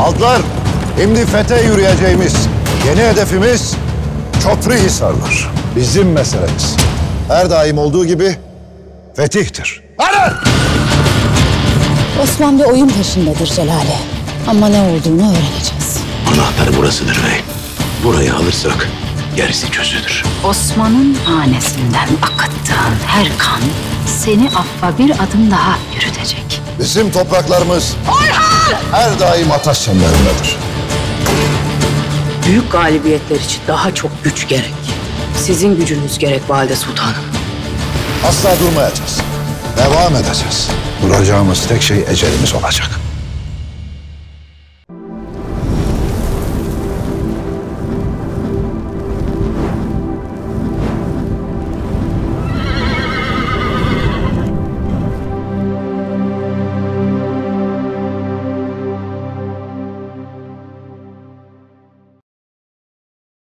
Aldılar. Şimdi fete yürüyeceğimiz yeni hedefimiz Çöprühisar'dır. Bizim meselemiz. Her daim olduğu gibi fetihtir. Hadi! Osman bir oyun peşindedir Celale. Ama ne olduğunu öğreneceğiz. Anahtar burasıdır bey. Burayı alırsak gerisi çözülür. Osman'ın hanesinden akıttığın her kan seni affa bir adım daha yürütecek. Bizim topraklarımız her daim ateş çemberindedir. Büyük galibiyetler için daha çok güç gerek. Sizin gücünüz gerek Valide Sultanım. Asla durmayacağız. Devam edeceğiz. Duracağımız tek şey ecelimiz olacak.